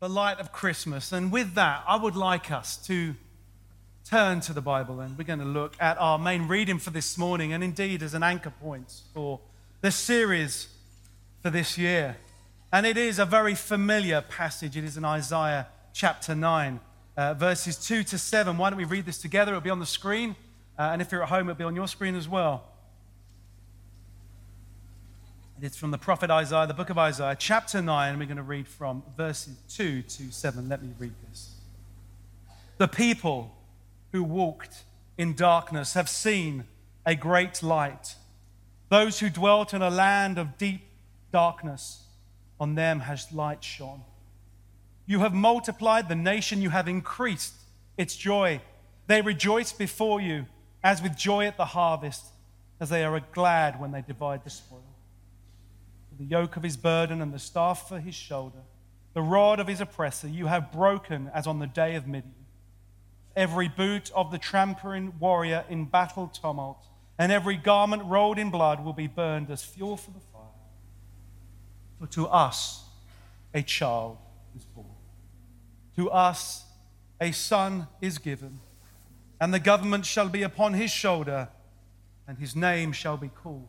the light of Christmas. And with that, I would like us to turn to the Bible and we're going to look at our main reading for this morning and indeed as an anchor point for this series for this year. And it is a very familiar passage. It is in Isaiah chapter 9, uh, verses 2 to 7. Why don't we read this together? It'll be on the screen. Uh, and if you're at home, it'll be on your screen as well. It's from the prophet Isaiah, the book of Isaiah, chapter 9, and we're going to read from verses 2 to 7. Let me read this. The people who walked in darkness have seen a great light. Those who dwelt in a land of deep darkness, on them has light shone. You have multiplied the nation, you have increased its joy. They rejoice before you as with joy at the harvest, as they are glad when they divide the spoil the yoke of his burden and the staff for his shoulder, the rod of his oppressor, you have broken as on the day of Midian. Every boot of the trampering warrior in battle tumult, and every garment rolled in blood will be burned as fuel for the fire. For to us a child is born, to us a son is given, and the government shall be upon his shoulder, and his name shall be called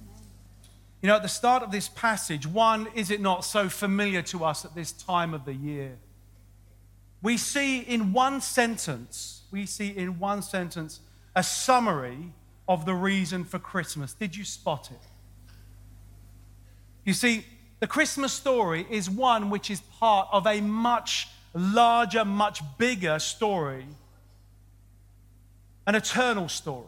You know, at the start of this passage, one, is it not so familiar to us at this time of the year? We see in one sentence, we see in one sentence a summary of the reason for Christmas. Did you spot it? You see, the Christmas story is one which is part of a much larger, much bigger story, an eternal story.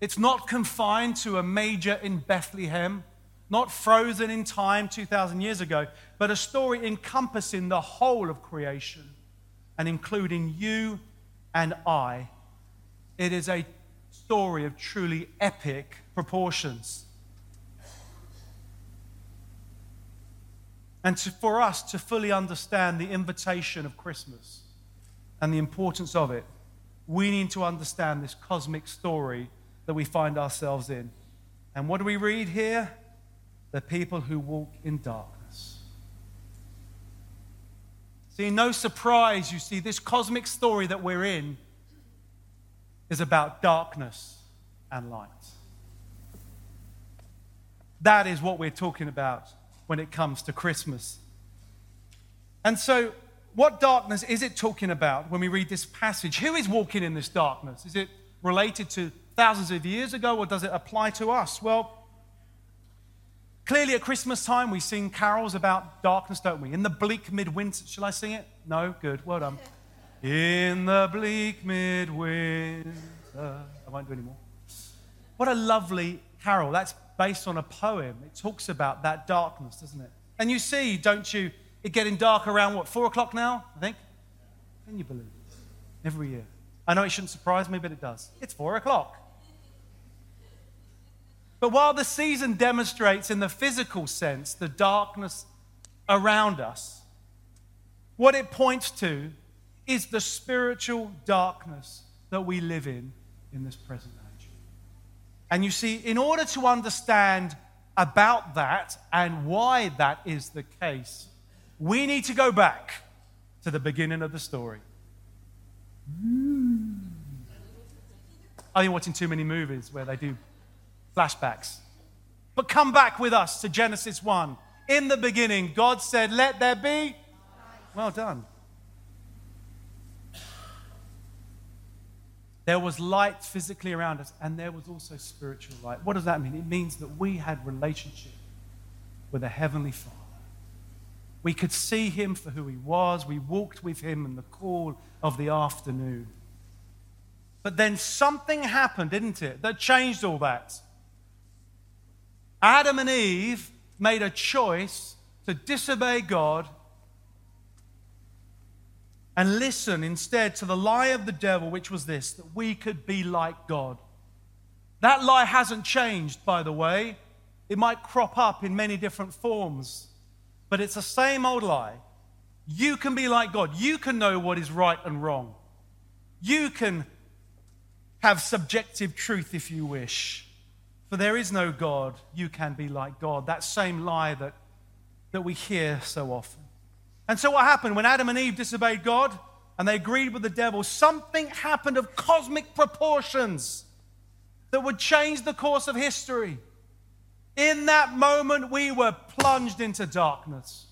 It's not confined to a major in Bethlehem not frozen in time 2,000 years ago, but a story encompassing the whole of creation and including you and I. It is a story of truly epic proportions. And to, for us to fully understand the invitation of Christmas and the importance of it, we need to understand this cosmic story that we find ourselves in. And what do we read here? The people who walk in darkness. See, no surprise, you see, this cosmic story that we're in is about darkness and light. That is what we're talking about when it comes to Christmas. And so, what darkness is it talking about when we read this passage? Who is walking in this darkness? Is it related to thousands of years ago or does it apply to us? Well, Clearly, at Christmas time, we sing carols about darkness, don't we? In the bleak midwinter. Shall I sing it? No? Good. Well done. In the bleak midwinter. I won't do any more. What a lovely carol. That's based on a poem. It talks about that darkness, doesn't it? And you see, don't you, it getting dark around what, four o'clock now, I think? Can you believe it? Every year. I know it shouldn't surprise me, but it does. It's four o'clock. But while the season demonstrates in the physical sense the darkness around us, what it points to is the spiritual darkness that we live in in this present age. And you see, in order to understand about that and why that is the case, we need to go back to the beginning of the story. Hmm. Are you watching too many movies where they do flashbacks. But come back with us to Genesis 1. In the beginning, God said, Let there be. Well done. There was light physically around us, and there was also spiritual light. What does that mean? It means that we had relationship with a heavenly Father. We could see him for who he was. We walked with him in the cool of the afternoon. But then something happened, didn't it, that changed all that. Adam and Eve made a choice to disobey God and listen instead to the lie of the devil, which was this that we could be like God. That lie hasn't changed, by the way. It might crop up in many different forms, but it's the same old lie. You can be like God. You can know what is right and wrong. You can have subjective truth if you wish. For there is no God. You can be like God. That same lie that, that we hear so often. And so, what happened when Adam and Eve disobeyed God and they agreed with the devil? Something happened of cosmic proportions that would change the course of history. In that moment, we were plunged into darkness.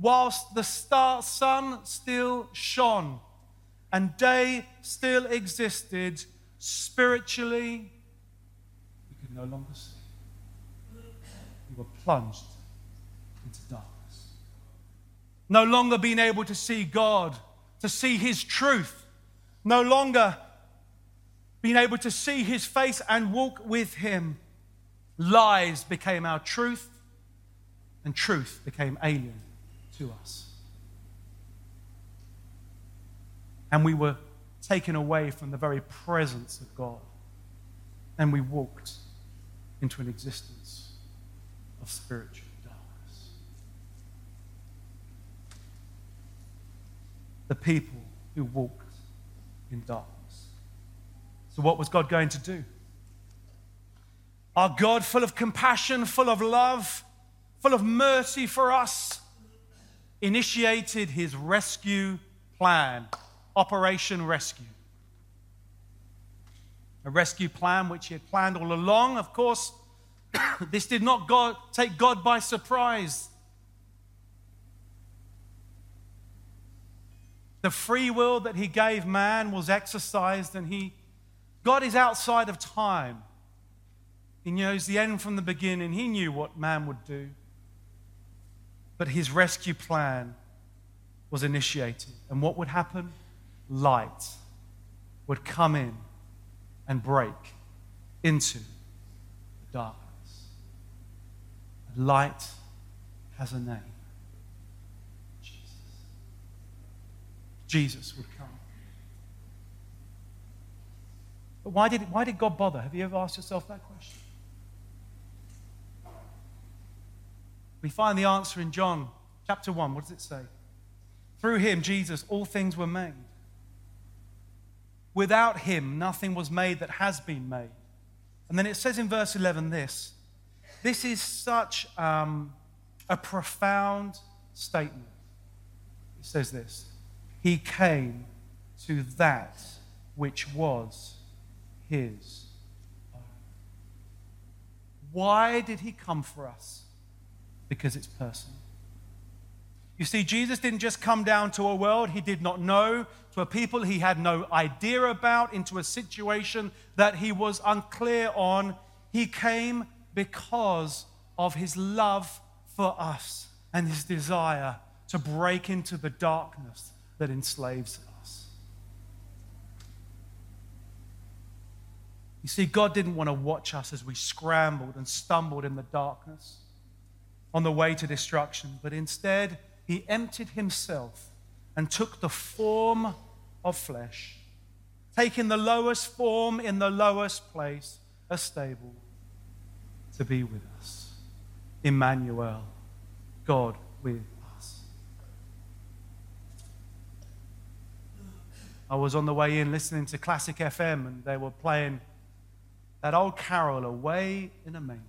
Whilst the star, sun still shone and day still existed, spiritually, we could no longer see. We were plunged into darkness. no longer being able to see God, to see His truth, no longer being able to see His face and walk with Him. Lies became our truth, and truth became alien to us. And we were taken away from the very presence of God, and we walked into an existence of spiritual. Darkness. The people who walked in darkness. So, what was God going to do? Our God, full of compassion, full of love, full of mercy for us, initiated his rescue plan, Operation Rescue. A rescue plan which he had planned all along. Of course, this did not God, take God by surprise. The free will that he gave man was exercised, and he, God is outside of time. He knows the end from the beginning. He knew what man would do. But his rescue plan was initiated. And what would happen? Light would come in and break into the darkness. Light has a name. Jesus Jesus would come. But why did, why did God bother? Have you ever asked yourself that question? We find the answer in John chapter 1. What does it say? Through him, Jesus, all things were made. Without him, nothing was made that has been made. And then it says in verse 11 this this is such um, a profound statement. It says this he came to that which was his. Why did he come for us? Because it's personal. You see, Jesus didn't just come down to a world he did not know, to a people he had no idea about, into a situation that he was unclear on. He came because of his love for us and his desire to break into the darkness that enslaves us. You see, God didn't want to watch us as we scrambled and stumbled in the darkness on the way to destruction, but instead, He emptied Himself and took the form of flesh, taking the lowest form in the lowest place, a stable, to be with us. Emmanuel, God with us. I was on the way in listening to Classic FM and they were playing that old carol, Away in a Manger.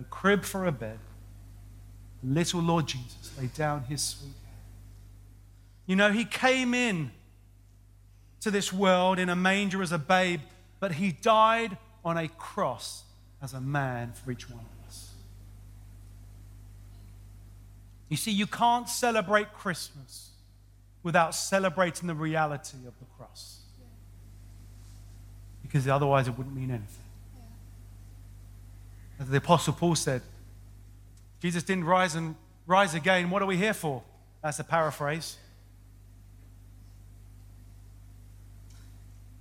A crib for a bed. Little Lord Jesus laid down his sweet head. You know, he came in to this world in a manger as a babe, but he died on a cross as a man for each one of us. You see, you can't celebrate Christmas without celebrating the reality of the cross. Because otherwise it wouldn't mean anything. As the Apostle Paul said, Jesus didn't rise and rise again. What are we here for? That's a paraphrase.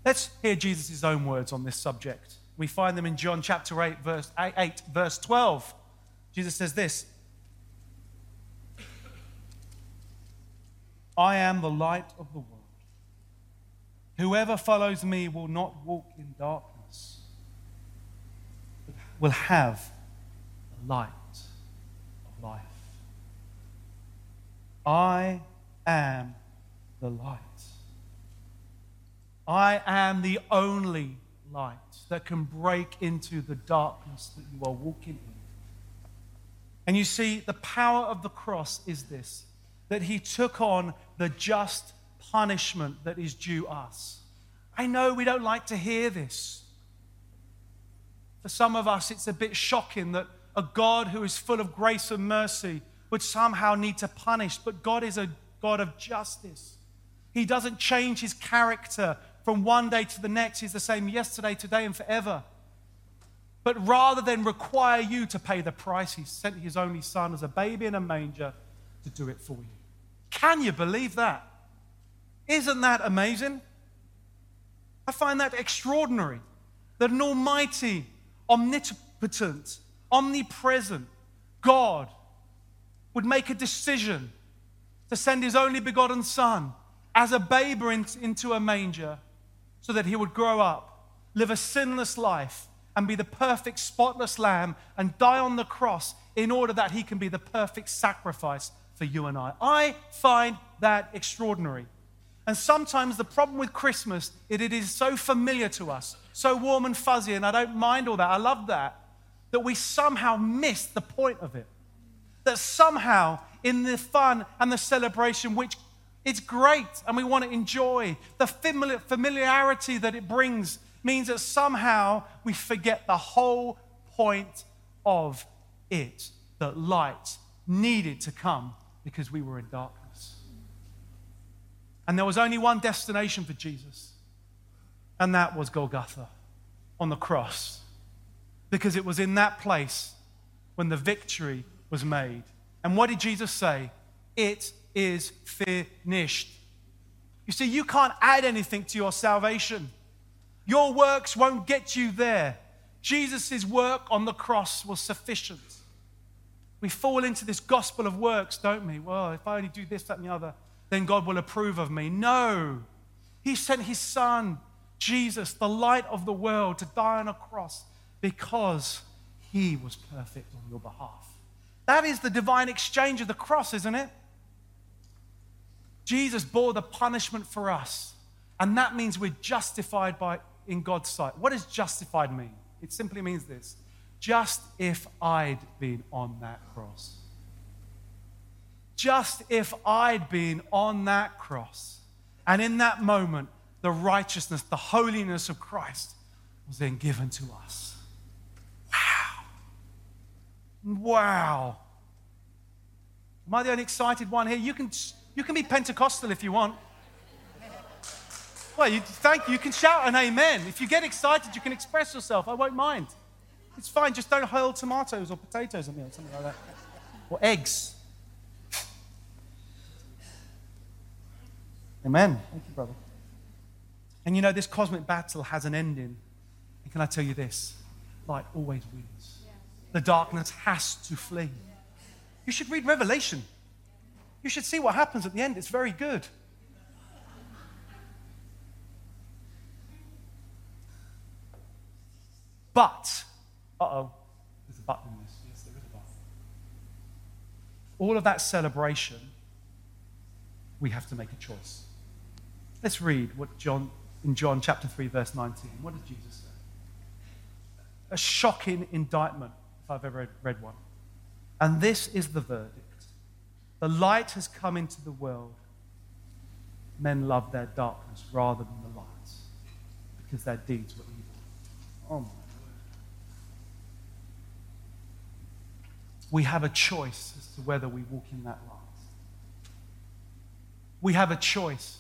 Let's hear Jesus' own words on this subject. We find them in John chapter 8, verse 8, verse 12. Jesus says this I am the light of the world. Whoever follows me will not walk in darkness, but will have the light life. I am the light. I am the only light that can break into the darkness that you are walking in. And you see, the power of the cross is this that he took on the just punishment that is due us. I know we don't like to hear this. For some of us, it's a bit shocking that a God who is full of grace and mercy would somehow need to punish, but God is a God of justice. He doesn't change his character from one day to the next. He's the same yesterday, today, and forever. But rather than require you to pay the price, he sent his only son as a baby in a manger to do it for you. Can you believe that? Isn't that amazing? I find that extraordinary that an almighty, omnipotent, omnipresent God would make a decision to send his only begotten Son as a baby into a manger so that he would grow up, live a sinless life, and be the perfect, spotless lamb and die on the cross in order that he can be the perfect sacrifice for you and I. I find that extraordinary. And sometimes the problem with Christmas is it is so familiar to us, so warm and fuzzy, and I don't mind all that. I love that. That we somehow miss the point of it. That somehow in the fun and the celebration, which it's great and we want to enjoy, the familiarity that it brings means that somehow we forget the whole point of it that light needed to come because we were in darkness. And there was only one destination for Jesus, and that was Golgotha on the cross. Because it was in that place when the victory was made. And what did Jesus say? It is finished. You see, you can't add anything to your salvation. Your works won't get you there. Jesus' work on the cross was sufficient. We fall into this gospel of works, don't we? Well, if I only do this, that, and the other, then God will approve of me. No. He sent his son, Jesus, the light of the world, to die on a cross because he was perfect on your behalf. That is the divine exchange of the cross, isn't it? Jesus bore the punishment for us, and that means we're justified by, in God's sight. What does justified mean? It simply means this just if I'd been on that cross. Just if I'd been on that cross. And in that moment, the righteousness, the holiness of Christ was then given to us. Wow. Am I the only excited one here? You can, you can be Pentecostal if you want. Well, you, thank you. You can shout an amen. If you get excited, you can express yourself. I won't mind. It's fine, just don't hurl tomatoes or potatoes at me or something like that. Or eggs. Amen. Thank you, brother. And you know, this cosmic battle has an ending. And can I tell you this? Light always wins. The darkness has to flee. You should read Revelation. You should see what happens at the end. It's very good. But uh oh, there's a button in this. Yes, there is a button. All of that celebration, we have to make a choice. Let's read what John, in John chapter 3, verse 19. What does Jesus say? A shocking indictment, if I've ever read one. And this is the verdict the light has come into the world. Men love their darkness rather than the light because their deeds were evil. Oh my word. we have a choice as to whether we walk in that light. We have a choice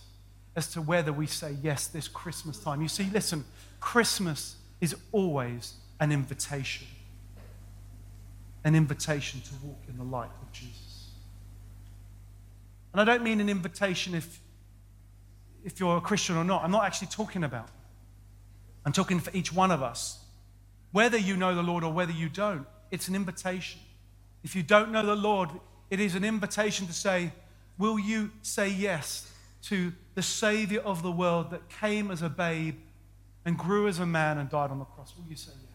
as to whether we say yes this Christmas time. You see, listen, Christmas is always an invitation, an invitation to walk in the light of Jesus. And I don't mean an invitation if, if you're a Christian or not. I'm not actually talking about. I'm talking for each one of us. Whether you know the Lord or whether you don't, it's an invitation. If you don't know the Lord, it is an invitation to say, Will you say yes to the Savior of the world that came as a babe and grew as a man and died on the cross? Will you say yes?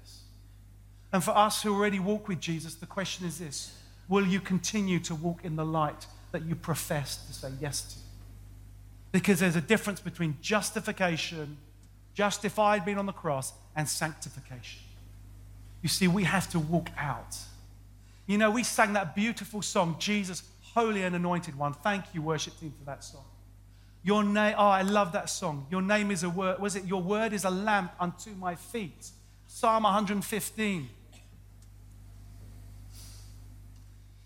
And for us who already walk with Jesus, the question is this Will you continue to walk in the light that you profess to say yes to? Because there's a difference between justification, justified being on the cross, and sanctification. You see, we have to walk out. You know, we sang that beautiful song, Jesus, Holy and Anointed One. Thank you, worship team, for that song. Your name, oh, I love that song. Your name is a word, was it? Your word is a lamp unto my feet. Psalm 115.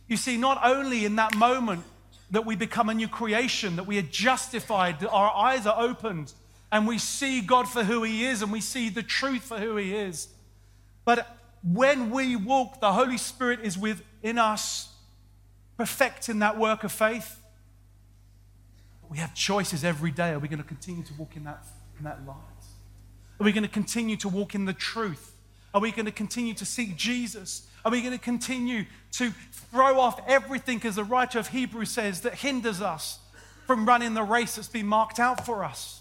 You see, not only in that moment that we become a new creation, that we are justified, that our eyes are opened, and we see God for who He is, and we see the truth for who He is. But when we walk, the Holy Spirit is within us, perfecting that work of faith. We have choices every day. Are we going to continue to walk in that, in that light? Are we going to continue to walk in the truth? Are we going to continue to seek Jesus? Are we going to continue to throw off everything, as the writer of Hebrews says, that hinders us from running the race that's been marked out for us?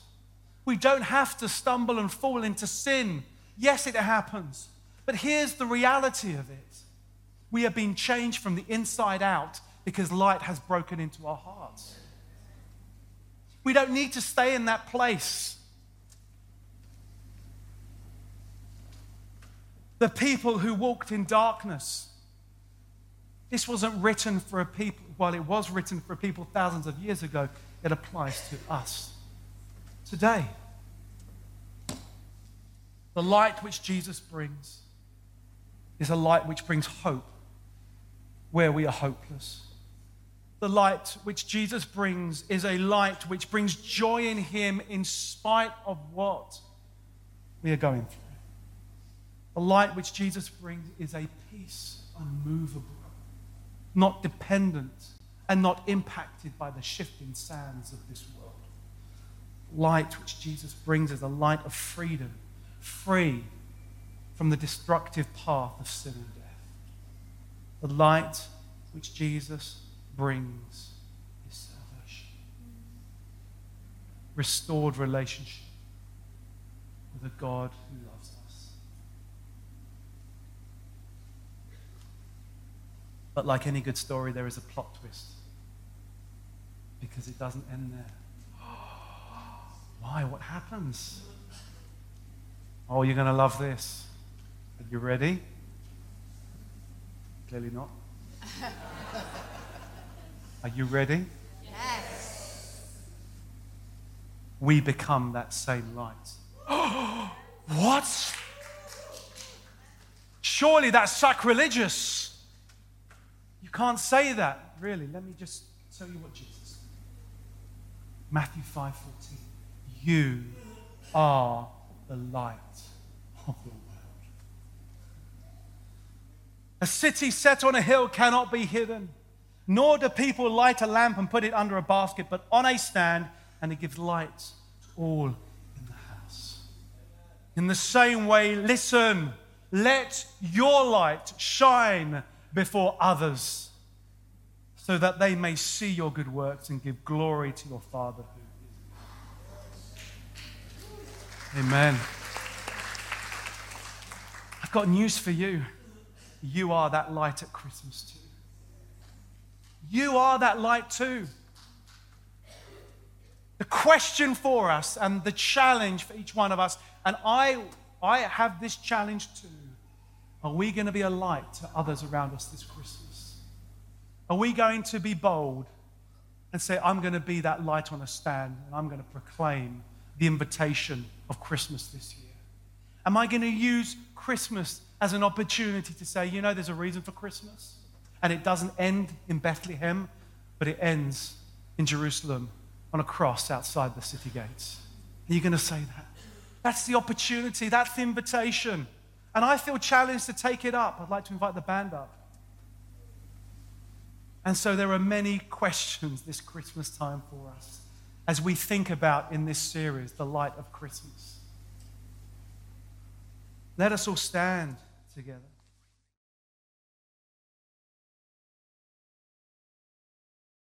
We don't have to stumble and fall into sin. Yes, it happens. But here's the reality of it we have been changed from the inside out because light has broken into our hearts. We don't need to stay in that place. The people who walked in darkness. This wasn't written for a people, while it was written for people thousands of years ago, it applies to us today. The light which Jesus brings is a light which brings hope where we are hopeless. The light which Jesus brings is a light which brings joy in Him in spite of what we are going through. The light which Jesus brings is a peace unmovable, not dependent, and not impacted by the shifting sands of this world. Light which Jesus brings is a light of freedom, free from the destructive path of sin and death. The light which Jesus brings is salvation. Restored relationship with a God who loves us. But like any good story, there is a plot twist because it doesn't end there. Why? What happens? Oh, you're going to love this. Are you ready? Clearly not. Are you ready? Yes. We become that same light. what? Surely that's sacrilegious. Can't say that. Really, let me just tell you what Jesus said. Matthew 5:14. You are the light of the world. A city set on a hill cannot be hidden, nor do people light a lamp and put it under a basket, but on a stand, and it gives light to all in the house. In the same way, listen, let your light shine before others, so that they may see your good works and give glory to your Father who is. Amen. I've got news for you. You are that light at Christmas too. You are that light too. The question for us and the challenge for each one of us, and I, I have this challenge too. Are we going to be a light to others around us this Christmas? Are we going to be bold and say, I'm going to be that light on a stand and I'm going to proclaim the invitation of Christmas this year? Am I going to use Christmas as an opportunity to say, you know, there's a reason for Christmas. And it doesn't end in Bethlehem, but it ends in Jerusalem on a cross outside the city gates. Are you going to say that? That's the opportunity, that's the invitation. And I feel challenged to take it up. I'd like to invite the band up. And so there are many questions this Christmas time for us as we think about in this series, The Light of Christmas. Let us all stand together.